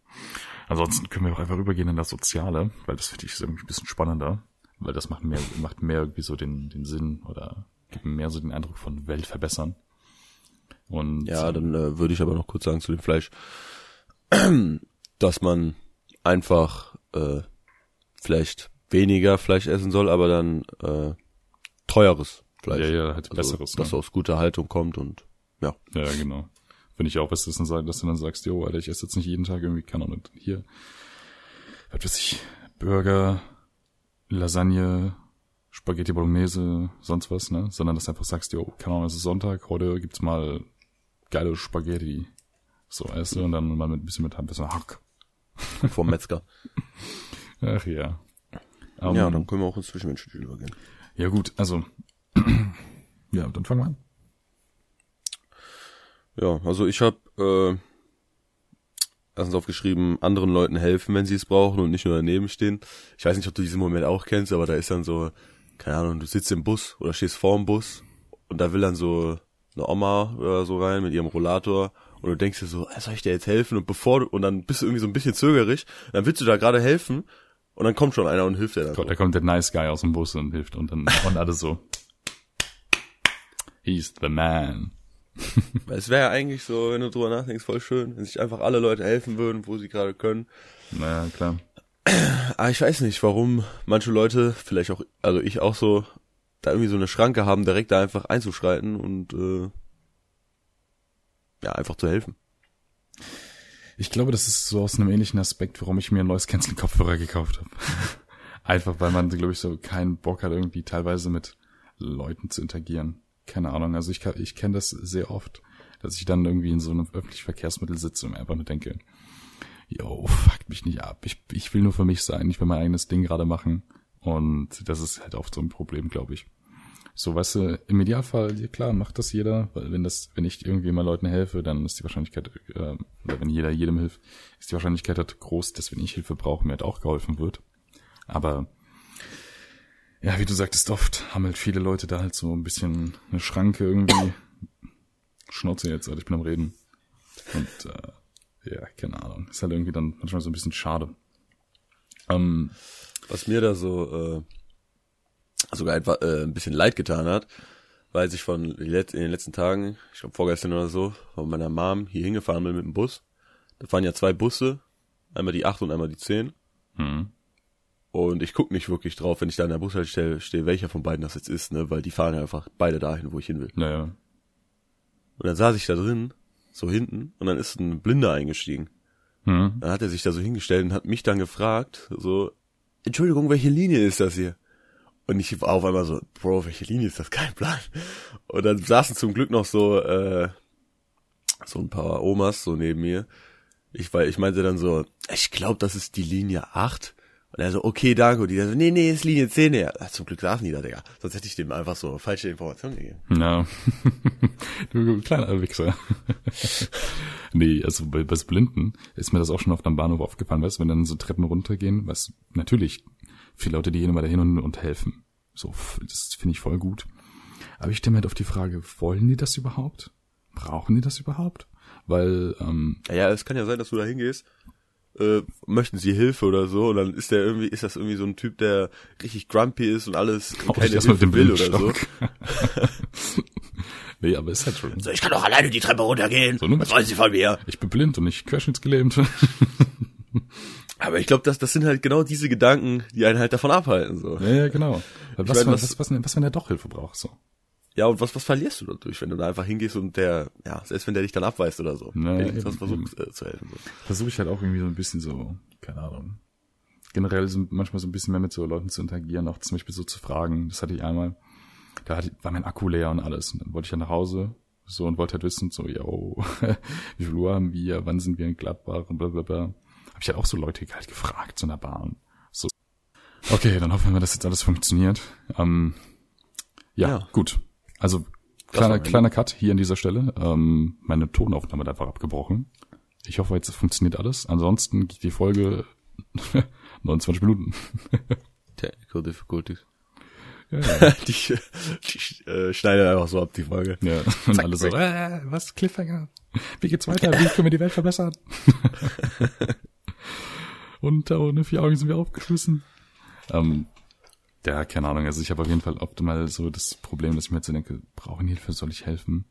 ansonsten können wir auch einfach rübergehen in das Soziale, weil das finde ich irgendwie ein bisschen spannender, weil das macht mehr, macht mehr irgendwie so den, den Sinn oder gibt mir mehr so den Eindruck von Welt verbessern. Und Ja, dann äh, würde ich aber noch kurz sagen zu dem Fleisch, dass man einfach äh, vielleicht weniger Fleisch essen soll, aber dann äh, teures Fleisch. ja, ja, halt Also, besseres. dass ne? aus guter Haltung kommt und ja. Ja, genau. Finde ich auch, was das dann sagt, dass du dann sagst, jo, Alter, ich esse jetzt nicht jeden Tag irgendwie, keine Ahnung, hier, was weiß ich, Burger, Lasagne, Spaghetti Bolognese, sonst was, ne? Sondern dass du einfach sagst, jo, keine Ahnung, es ist Sonntag, heute gibt's mal geile Spaghetti. So, weißt du, und dann mal mit ein bisschen mit ein bisschen Hack. Vom Metzger. Ach ja. Ähm, ja, dann können wir auch ins Zwischenmenschliche übergehen. ja gut, also ja, dann fangen wir an. Ja, also ich habe äh, erstens aufgeschrieben, anderen Leuten helfen, wenn sie es brauchen und nicht nur daneben stehen. Ich weiß nicht, ob du diesen Moment auch kennst, aber da ist dann so, keine Ahnung, du sitzt im Bus oder stehst vorm Bus und da will dann so eine Oma oder so rein mit ihrem Rollator und du denkst dir so, ah, soll ich dir jetzt helfen? Und bevor du, und dann bist du irgendwie so ein bisschen zögerig, dann willst du da gerade helfen und dann kommt schon einer und hilft dir dann. Gott, So. da kommt der Nice Guy aus dem Bus und hilft und dann und alles so. He's the man. Es wäre ja eigentlich so, wenn du drüber nachdenkst, voll schön, wenn sich einfach alle Leute helfen würden, wo sie gerade können. Naja, klar. Aber ich weiß nicht, warum manche Leute, vielleicht auch, also ich auch so, da irgendwie so eine Schranke haben, direkt da einfach einzuschreiten und äh, ja, einfach zu helfen. Ich glaube, das ist so aus einem ähnlichen Aspekt, warum ich mir ein neues Cancel Kopfhörer gekauft habe. Einfach weil man, glaube ich, so keinen Bock hat, irgendwie teilweise mit Leuten zu interagieren. Keine Ahnung. Also ich, ich kenne das sehr oft, dass ich dann irgendwie in so einem öffentlichen Verkehrsmittel sitze und einfach nur denke, yo, fuck mich nicht ab. Ich, ich will nur für mich sein. Ich will mein eigenes Ding gerade machen. Und das ist halt oft so ein Problem, glaube ich. So, weißt du, im Idealfall, ja klar, macht das jeder, weil wenn das, wenn ich irgendwie mal Leuten helfe, dann ist die Wahrscheinlichkeit, äh, oder wenn jeder jedem hilft, ist die Wahrscheinlichkeit halt groß, dass wenn ich Hilfe brauche, mir halt auch geholfen wird. Aber ja, wie du sagtest, oft haben halt viele Leute da halt so ein bisschen eine Schranke irgendwie. Schnauze jetzt, Alter, ich bin am Reden. Und äh, ja, keine Ahnung. Ist halt irgendwie dann manchmal so ein bisschen schade. Ähm, Was mir da so äh, sogar etwa, äh, ein bisschen leid getan hat, weil ich von in den letzten Tagen, ich glaube vorgestern oder so, von meiner Mom hier hingefahren bin mit dem Bus. Da fahren ja zwei Busse, einmal die 8 und einmal die 10. hm, Und ich guck nicht wirklich drauf, wenn ich da in der Bushaltestelle stehe, welcher von beiden das jetzt ist, ne, weil die fahren ja einfach beide dahin, wo ich hin will. naja. Und dann saß ich da drin, so hinten, und dann ist ein Blinder eingestiegen. Hm, Dann hat er sich da so hingestellt und hat mich dann gefragt, so, Entschuldigung, welche Linie ist das hier? Und ich war auf einmal so, Bro, welche Linie ist das? Kein Plan. Und dann saßen zum Glück noch so, äh, so ein paar Omas so neben mir. Ich, weil ich meinte dann so, ich glaube, das ist die Linie 8. Und er so, okay, danke. Und die dann so, nee, nee, ist Linie 10 her. Ach, zum Glück saßen die da, Digga. Sonst hätte ich dem einfach so falsche Informationen gegeben. Ja. du kleiner Wichser. nee, also bei, bei Blinden ist mir das auch schon auf dem Bahnhof aufgefallen, weißt du, wenn dann so Treppen runtergehen, was natürlich viele Leute, die gehen immer dahin und, und helfen. So, das finde ich voll gut. Aber ich stelle mir halt auf die Frage, wollen die das überhaupt? Brauchen die das überhaupt? Weil, ähm, Ja, ja, es kann ja sein, dass du da hingehst, äh, möchten sie Hilfe oder so, und dann ist der irgendwie, ist das irgendwie so ein Typ, der richtig grumpy ist und alles und keine ich Hilfe dem will oder so. Nee, aber ist halt schon. So, ich kann doch alleine die Treppe runtergehen. So, Was wollen Sie von mir? Ich bin blind und nicht querschnittsgelähmt. Aber ich glaube, das, das sind halt genau diese Gedanken, die einen halt davon abhalten, so. ja, ja, genau. Was, mein, wenn, was- was, was, was, was, wenn er doch Hilfe braucht, so? Ja, und was, was verlierst du dadurch, wenn du da einfach hingehst und der, ja, selbst wenn der dich dann abweist oder so, Nee, wenigstens hast versucht äh, zu helfen. So. versuche ich halt auch irgendwie so ein bisschen so, keine Ahnung, generell so manchmal so ein bisschen mehr mit so Leuten zu interagieren, auch zum Beispiel so zu fragen. Das hatte ich einmal, da hatte, war mein Akku leer und alles. Und dann wollte ich ja nach Hause so und wollte halt wissen, so, yo, wie viel Uhr haben wir, wann sind wir in Gladbach und bla bla bla. Habe ich halt auch so Leute halt gefragt, so in der Bahn. So. Okay, dann hoffen wir, dass jetzt alles funktioniert. Ähm, ja, Ja. gut. Also kleiner, ein- kleiner Cut hier an dieser Stelle. Ähm, meine Tonaufnahme hat einfach abgebrochen. Ich hoffe, jetzt funktioniert alles. Ansonsten geht die Folge 29 Minuten. Technical difficulties. Ja, ja. die die äh, schneiden einfach so ab, die Folge. ja. Und alle so, äh, was, Cliffhanger? Wie geht's weiter? Wie können wir die Welt verbessern? Und ohne vier Augen sind wir aufgeschmissen. Ähm, ja, keine Ahnung. Also ich habe auf jeden Fall oft mal so das Problem, dass ich mir jetzt so denke, brauchen Hilfe, soll ich helfen?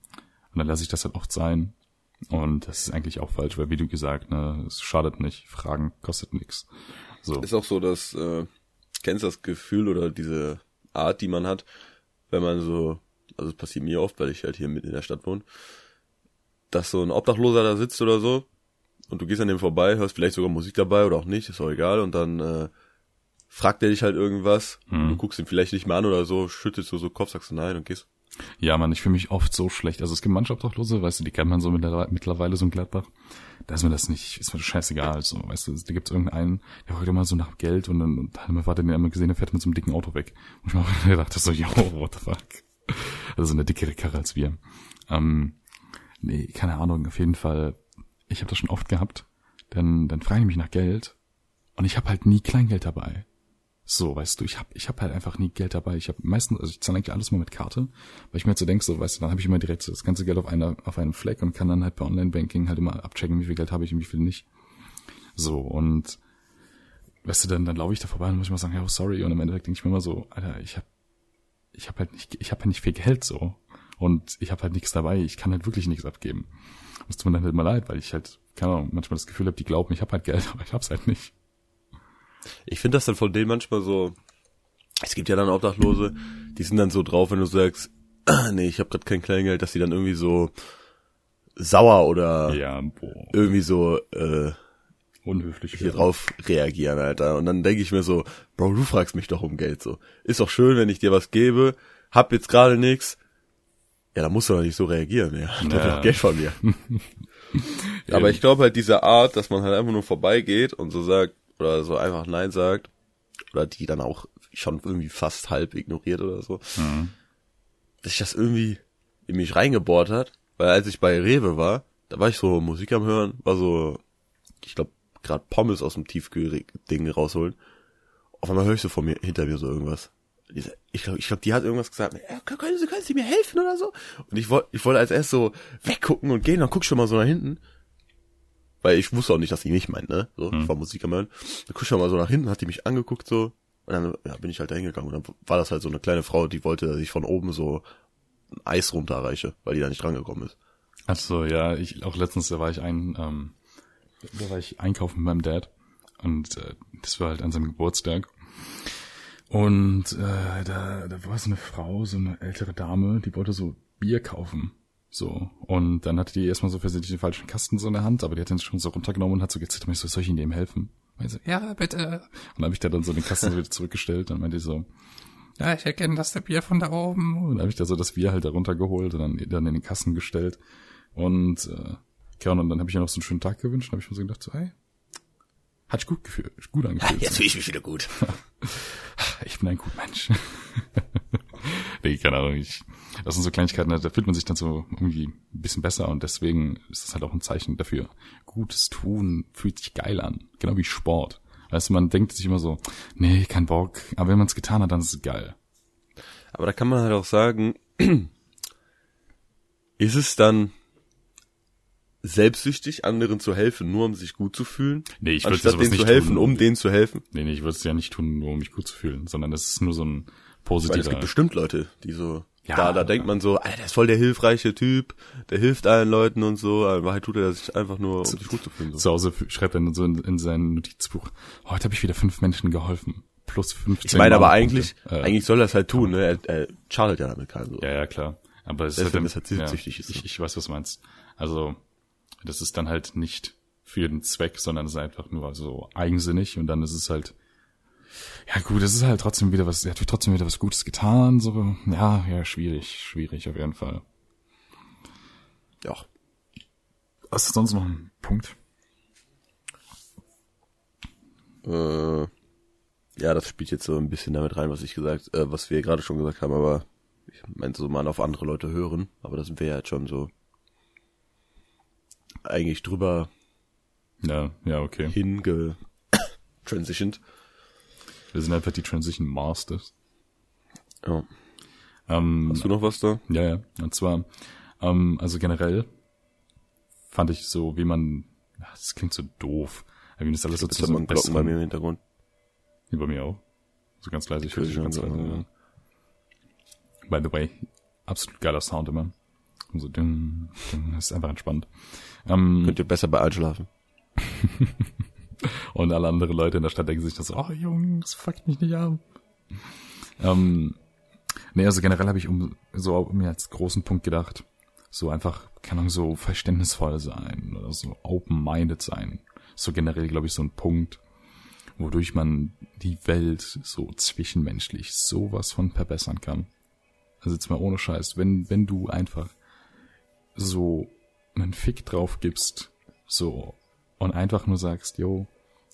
Und dann lasse ich das halt oft sein. Und das ist eigentlich auch falsch, weil wie du gesagt, ne, es schadet nicht. Fragen kostet nichts. So. Ist auch so, dass, äh, kennst du das Gefühl oder diese Art, die man hat, wenn man so, also es passiert mir oft, weil ich halt hier mitten in der Stadt wohne, dass so ein Obdachloser da sitzt oder so und du gehst an dem vorbei, hörst vielleicht sogar Musik dabei oder auch nicht, ist auch egal und dann äh, fragt er dich halt irgendwas, Hm. du guckst ihn vielleicht nicht mehr an oder so, schüttelst du so Kopf, sagst du nein und gehst. Ja, Mann, ich fühle mich oft so schlecht. Also es gibt Obdachlose, weißt du, die kennt man so mittlerweile, so in Gladbach. Da ist mir das nicht, ist mir scheißegal. So, weißt du, da gibt's irgendeinen, der fragt immer so nach Geld und dann hat mein Vater den einmal gesehen, der fährt mit so einem dicken Auto weg. Und ich mir auch gedacht, so, yo, what the fuck. Also so eine dickere Karre als wir. Ähm, nee, keine Ahnung, auf jeden Fall. Ich habe das schon oft gehabt. Dann, dann fragen die mich nach Geld und ich habe halt nie Kleingeld dabei. So, weißt du, ich hab, ich hab halt einfach nie Geld dabei. Ich habe meistens, also ich zahle eigentlich alles mal mit Karte, weil ich mir jetzt so denke, so, weißt du, dann habe ich immer direkt das ganze Geld auf einer, auf einem Fleck und kann dann halt bei Online-Banking halt immer abchecken, wie viel Geld habe ich und wie viel nicht. So, und weißt du, dann, dann laufe ich da vorbei und muss ich mal sagen, ja, oh, sorry. Und im Endeffekt denke ich mir immer so, Alter, ich hab, ich hab halt nicht, ich hab halt nicht viel Geld so. Und ich habe halt nichts dabei, ich kann halt wirklich nichts abgeben. Das tut mir dann halt mal leid, weil ich halt, keine Ahnung, manchmal das Gefühl habe, die glauben, ich habe halt Geld, aber ich hab's halt nicht. Ich finde das dann von denen manchmal so, es gibt ja dann Obdachlose, die sind dann so drauf, wenn du sagst, ah, nee, ich habe gerade kein Kleingeld, dass die dann irgendwie so sauer oder Ja, boah, irgendwie so äh, unhöflich. hier drauf reagieren, Alter. Und dann denke ich mir so, Bro, du fragst mich doch um Geld so. Ist doch schön, wenn ich dir was gebe, hab jetzt gerade nix. Ja, dann musst du doch nicht so reagieren, ja. Du Ja. doch Geld von mir. Aber ich glaube halt diese Art, dass man halt einfach nur vorbeigeht und so sagt, oder so einfach Nein sagt, oder die dann auch schon irgendwie fast halb ignoriert oder so, Mhm. dass sich das irgendwie in mich reingebohrt hat, weil als ich bei Rewe war, da war ich so Musik am hören, war so, ich glaube, gerade Pommes aus dem Tiefkühl-Ding rausholen. Auf einmal höre ich so von mir, hinter mir so irgendwas. Ich glaube, ich glaub, die hat irgendwas gesagt, ja, können, Sie, können Sie mir helfen oder so? Und ich wollte, ich wollte als erst so weggucken und gehen, dann guck ich schon mal so nach hinten. Weil ich wusste auch nicht, dass sie mich meint, ne? So, ich war Musik am hören. Dann guck ich mal so nach hinten, hat die mich angeguckt so. Und dann ja, bin ich halt da hingegangen. Und dann war das halt so eine kleine Frau, die wollte, dass ich von oben so ein Eis runterreiche, weil die da nicht rangekommen ist. Ach so, ja, ich auch letztens da war ich ein, ähm, da war ich einkaufen mit meinem Dad und äh, das war halt an seinem Geburtstag. Und äh, da, da war so eine Frau, so eine ältere Dame, die wollte so Bier kaufen. So. Und dann hatte die erstmal so versehentlich den falschen Kasten so in der Hand, aber die hat den schon so runtergenommen und hat so gezittert und ich so, soll ich Ihnen dem helfen? Und ich so, ja, bitte. Und dann habe ich da dann so den Kasten so wieder zurückgestellt und meinte die so, ja, ich erkenne das der Bier von da oben. Und dann habe ich da so das Bier halt da runtergeholt und dann, dann in den Kasten gestellt. Und äh, ja, und dann habe ich ihr noch so einen schönen Tag gewünscht. Dann habe ich mir so gedacht, so, hey, hat sich gut gefühlt, gut angefühlt. Jetzt fühle ich mich wieder gut. Ich bin ein guter Mensch. nee, keine Ahnung. Ich, das sind so Kleinigkeiten, da fühlt man sich dann so irgendwie ein bisschen besser und deswegen ist das halt auch ein Zeichen dafür. Gutes tun fühlt sich geil an. Genau wie Sport. Weißt du, man denkt sich immer so, nee, kein Bock. Aber wenn man es getan hat, dann ist es geil. Aber da kann man halt auch sagen, ist es dann selbstsüchtig, anderen zu helfen, nur um sich gut zu fühlen? Nee, ich würde sowas denen zu nicht helfen, tun. um denen zu helfen. Nee, nee, ich würde es ja nicht tun, nur um mich gut zu fühlen, sondern es ist nur so ein Weil es positiver. gibt bestimmt Leute, die so, Ja. da, da denkt man so, Alter, der ist voll der hilfreiche Typ, der hilft allen Leuten und so, aber in Wahrheit tut er sich einfach nur, um sich gut zu fühlen. So. Zu Hause schreibt er dann so in, in sein Notizbuch, heute habe ich wieder fünf Menschen geholfen. Plus 15 Ich meine aber eigentlich, Äh, eigentlich soll er das halt tun, ne? Er, er schadet ja damit keinen so. Ja, ja, klar. Aber es Deswegen ist ist halt, süchtig ist, ich, ne? ich weiß, was du meinst. Also, das ist dann halt nicht für den Zweck, sondern es ist einfach nur so eigensinnig und dann ist es halt, ja gut, es ist halt trotzdem wieder was, er hat trotzdem wieder was Gutes getan, so, ja, ja, schwierig, schwierig auf jeden Fall. Ja. Hast du sonst noch einen Punkt? Äh, ja, das spielt jetzt so ein bisschen damit rein, was ich gesagt, äh, was wir gerade schon gesagt haben, aber ich meine so mal auf andere Leute hören, aber da sind wir ja jetzt schon so eigentlich drüber Ja, ja, okay. hinge transitioned. Wir sind einfach die Transition Masters. Ja. Ähm, Hast du noch was da? Ja, ja. Und zwar, ähm, also generell fand ich so, wie man, ja, das klingt so doof, wie das alles so zu so einem Glocken bei mir besseren, im Hintergrund. Hier bei mir auch. So ganz leise, ich höre schon ganz leise. ja. Ja. By the way, absolut geiler Sound immer. Und so ding, ding, das ist einfach entspannt. Ähm, Könnt ihr besser bei einschlafen. Und alle anderen Leute in der Stadt denken sich das so, oh Jungs, fuckt mich nicht ab. Ähm, nee, also generell habe ich um so mir als großen Punkt gedacht, so einfach, keine Ahnung, so verständnisvoll sein oder so open-minded sein. So generell, glaube ich, so ein Punkt, wodurch man die Welt so zwischenmenschlich sowas von verbessern kann. Also jetzt mal ohne Scheiß, wenn, wenn du einfach so einen Fick drauf gibst, so, und einfach nur sagst, yo,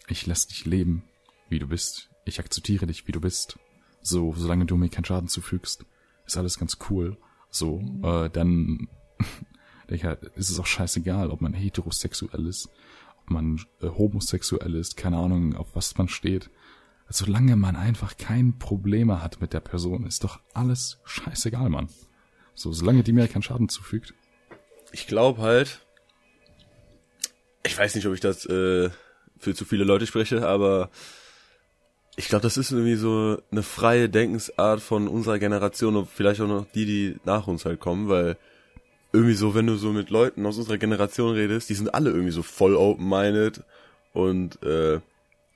ich lass dich leben, wie du bist. Ich akzeptiere dich, wie du bist. So, solange du mir keinen Schaden zufügst, ist alles ganz cool. So, äh, dann ist es auch scheißegal, ob man heterosexuell ist, ob man äh, homosexuell ist, keine Ahnung, auf was man steht. Solange man einfach kein Probleme hat mit der Person, ist doch alles scheißegal, Mann. So, solange die mir keinen Schaden zufügt. Ich glaube halt, ich weiß nicht, ob ich das äh, für zu viele Leute spreche, aber ich glaube, das ist irgendwie so eine freie Denkensart von unserer Generation und vielleicht auch noch die, die nach uns halt kommen, weil irgendwie so, wenn du so mit Leuten aus unserer Generation redest, die sind alle irgendwie so voll open-minded und äh,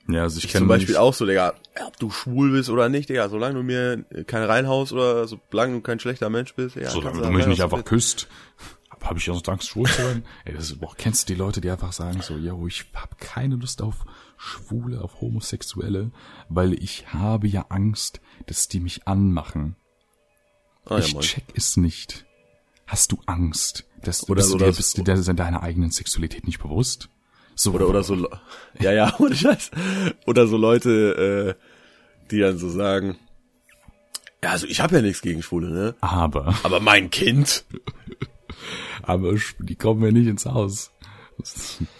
Ja, also ich, ich zum Beispiel nicht- auch so, Digga, ob du schwul bist oder nicht, Digga, solange du mir kein Reinhaus oder solange du kein schlechter Mensch bist, Digga, Solange du mich nicht einfach küsst, habe ich auch Angst, schwul zu sein. Ey, das ist, boah, kennst du die Leute, die einfach sagen so, yo, ich habe keine Lust auf Schwule, auf Homosexuelle, weil ich habe ja Angst, dass die mich anmachen. Ah, ja, ich moin. check es nicht. Hast du Angst? Dass, Oder bist, so du dir, bist du dir deiner eigenen Sexualität nicht bewusst? So, Oder, oder so, ja, ja, ohne Scheiß. Oder so Leute, äh, die dann so sagen, ja, also ich habe ja nichts gegen Schwule, ne? aber, Aber mein Kind, aber die kommen mir nicht ins Haus.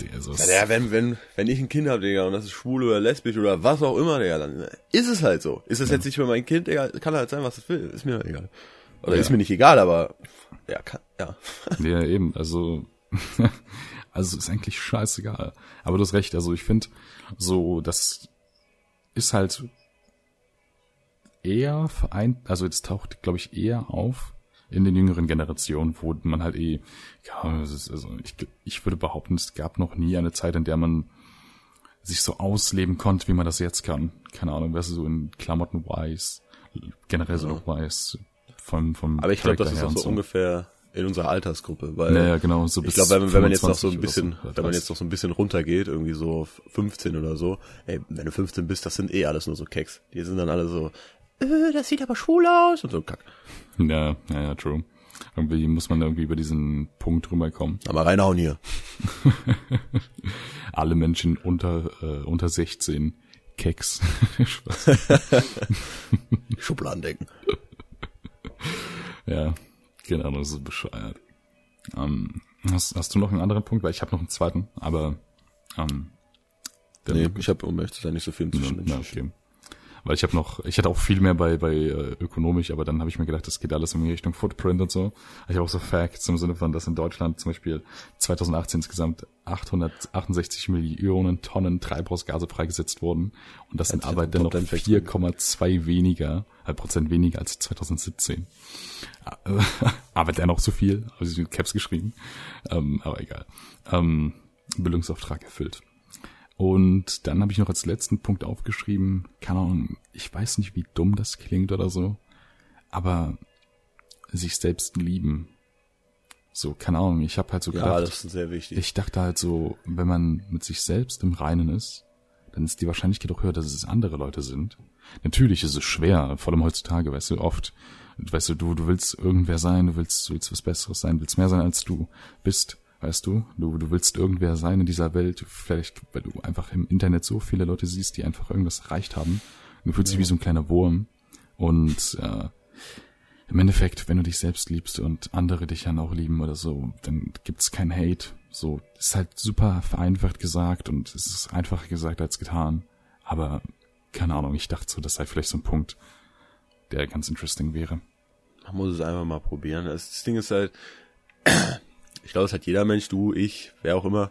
Der was- ja, wenn, wenn, wenn ich ein Kind habe, Digga, und das ist schwul oder lesbisch oder was auch immer, Digga, dann ist es halt so. Ist es jetzt nicht für mein Kind, Digga, kann halt sein, was es will, ist mir doch egal. Oder Ja. ist mir nicht egal, aber, ja, kann, ja. Ja, eben, also, also ist eigentlich scheißegal. Aber du hast recht, also ich finde, so, das ist halt eher vereint, also jetzt taucht, glaube ich, eher auf in den jüngeren Generationen, wo man halt eh, ja, ist, also ich, ich würde behaupten, es gab noch nie eine Zeit, in der man sich so ausleben konnte, wie man das jetzt kann. Keine Ahnung, weißt du, so in Klamotten weiß, generell so noch weiß, vom, vom Aber ich glaube, das ist auch und so ungefähr in unserer Altersgruppe, weil Naja, genau, so ich glaube, wenn, wenn man jetzt noch so 25 ein bisschen, so, wenn man 30. jetzt noch so ein bisschen runtergeht, irgendwie so auf 15 oder so, ey, wenn du 15 bist, das sind eh alles nur so Keks. Die sind dann alle so, äh, das sieht aber schwul aus und so Kack. Ja, ja, ja, true. Irgendwie muss man irgendwie über diesen Punkt rüberkommen. Aber reinhauen hier. Alle Menschen unter, äh, unter 16 Keks. Schubladen denken. ja, genau, das ist bescheuert. Ähm, hast, hast du noch einen anderen Punkt? Weil ich habe noch einen zweiten, aber ähm, Nee, ich habe, um ehrlich zu sein, nicht so viel Ja, zwischen ja, okay. Weil ich habe noch, ich hatte auch viel mehr bei bei äh, ökonomisch, aber dann habe ich mir gedacht, das geht alles in die Richtung Footprint und so. Ich habe auch so Facts im Sinne von, dass in Deutschland zum Beispiel 2018 insgesamt 868 Millionen Tonnen Treibhausgase freigesetzt wurden und das sind aber dennoch Top 10 Facts 4,2 weniger, äh, Prozent weniger als 2017. Äh, aber dennoch so viel, habe ich mit Caps geschrieben, ähm, aber egal. Ähm, Bildungsauftrag erfüllt. Und dann habe ich noch als letzten Punkt aufgeschrieben, keine Ahnung, ich weiß nicht, wie dumm das klingt oder so, aber sich selbst lieben. So, keine Ahnung, ich habe halt so Ja, gedacht, das ist sehr wichtig. ich dachte halt so, wenn man mit sich selbst im Reinen ist, dann ist die Wahrscheinlichkeit auch höher, dass es andere Leute sind. Natürlich ist es schwer, vor allem heutzutage, weißt du, oft, weißt du, du, du willst irgendwer sein, du willst, du willst was Besseres sein, willst mehr sein, als du bist, weißt du, du, du willst irgendwer sein in dieser Welt, vielleicht, weil du einfach im Internet so viele Leute siehst, die einfach irgendwas erreicht haben. Und du fühlst dich wie so ein kleiner Wurm und äh, im Endeffekt, wenn du dich selbst liebst und andere dich dann auch lieben oder so, dann gibt's kein Hate. So, ist halt super vereinfacht gesagt und es ist einfacher gesagt als getan. Aber keine Ahnung, ich dachte so, das sei vielleicht so ein Punkt, der ganz interesting wäre. Man muss es einfach mal probieren. Das, das Ding ist halt, ich glaube, es hat jeder Mensch, du, ich, wer auch immer,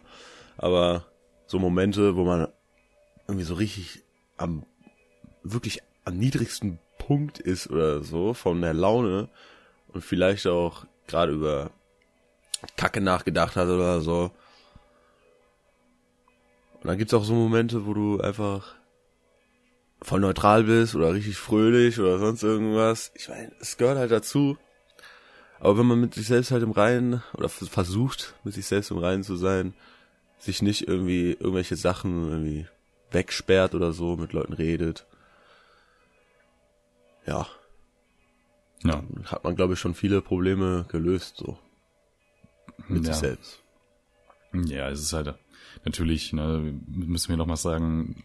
aber so Momente, wo man irgendwie so richtig am, wirklich am niedrigsten Punkt ist oder so, von der Laune und vielleicht auch gerade über Kacke nachgedacht hat oder so. Und dann gibt's auch so Momente, wo du einfach voll neutral bist oder richtig fröhlich oder sonst irgendwas. Ich meine, es gehört halt dazu. Aber wenn man mit sich selbst halt im Reinen oder vers- versucht, mit sich selbst im Reinen zu sein, sich nicht irgendwie irgendwelche Sachen irgendwie wegsperrt oder so, mit Leuten redet. Ja, Ja. hat man, glaube ich, schon viele Probleme gelöst, so. Mit Ja. sich selbst. Ja, es ist halt natürlich, ne, müssen wir noch mal sagen,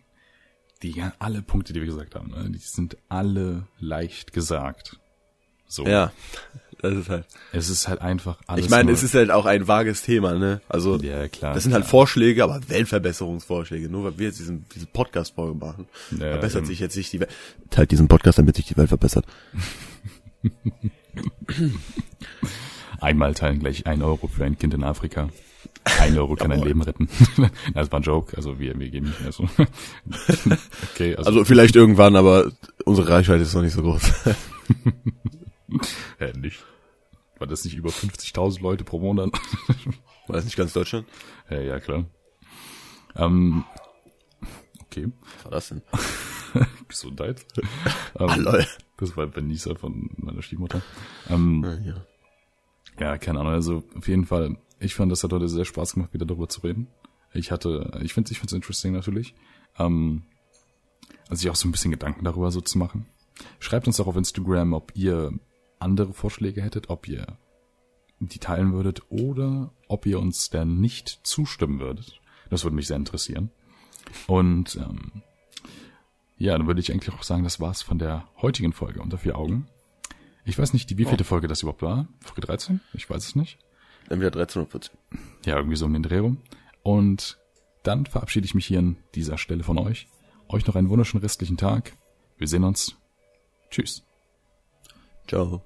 die alle Punkte, die wir gesagt haben, ne, die sind alle leicht gesagt. So. Ja, das ist halt. Es ist halt einfach alles. Ich meine, es ist halt auch ein vages Thema, ne? Also, Ja, klar, das sind halt klar. Vorschläge, aber Weltverbesserungsvorschläge. Nur weil wir jetzt diesen, diese Podcast-Folge machen, Ja, verbessert eben. sich jetzt nicht die Welt. Teilt diesen Podcast, damit sich die Welt verbessert. einmal teilen gleich ein Euro für ein Kind in Afrika. Ein Euro kann ein. Leben retten. das war ein Joke, also wir, wir gehen nicht mehr so. okay, also, Also vielleicht irgendwann, aber unsere Reichweite ist noch nicht so groß. äh, nicht. War das nicht über 50.000 Leute pro Monat? War das nicht ganz Deutschland? ja, ja, klar. Ähm, okay, Was war das denn? Gesundheit. Ah, ähm, lol. das war Nieser von meiner Stiefmutter. Ähm, Ja, ja. Ja, keine Ahnung. Also auf jeden Fall, ich fand, das hat heute sehr Spaß gemacht, wieder darüber zu reden. Ich hatte, ich finde, ich finde es interesting natürlich. Ähm, also sich auch so ein bisschen Gedanken darüber so zu machen. Schreibt uns auch auf Instagram, ob ihr andere Vorschläge hättet, ob ihr die teilen würdet oder ob ihr uns da nicht zustimmen würdet. Das würde mich sehr interessieren. Und ähm, ja, dann würde ich eigentlich auch sagen, das war's von der heutigen Folge unter vier Augen. Ich weiß nicht, die wievielte Folge das überhaupt war. Folge 13? Ich weiß es nicht. Dann wieder 13 oder 14. Ja, irgendwie so um den Dreh rum. Und dann verabschiede ich mich hier an dieser Stelle von euch. Euch noch einen wunderschönen restlichen Tag. Wir sehen uns. Tschüss. Ciao.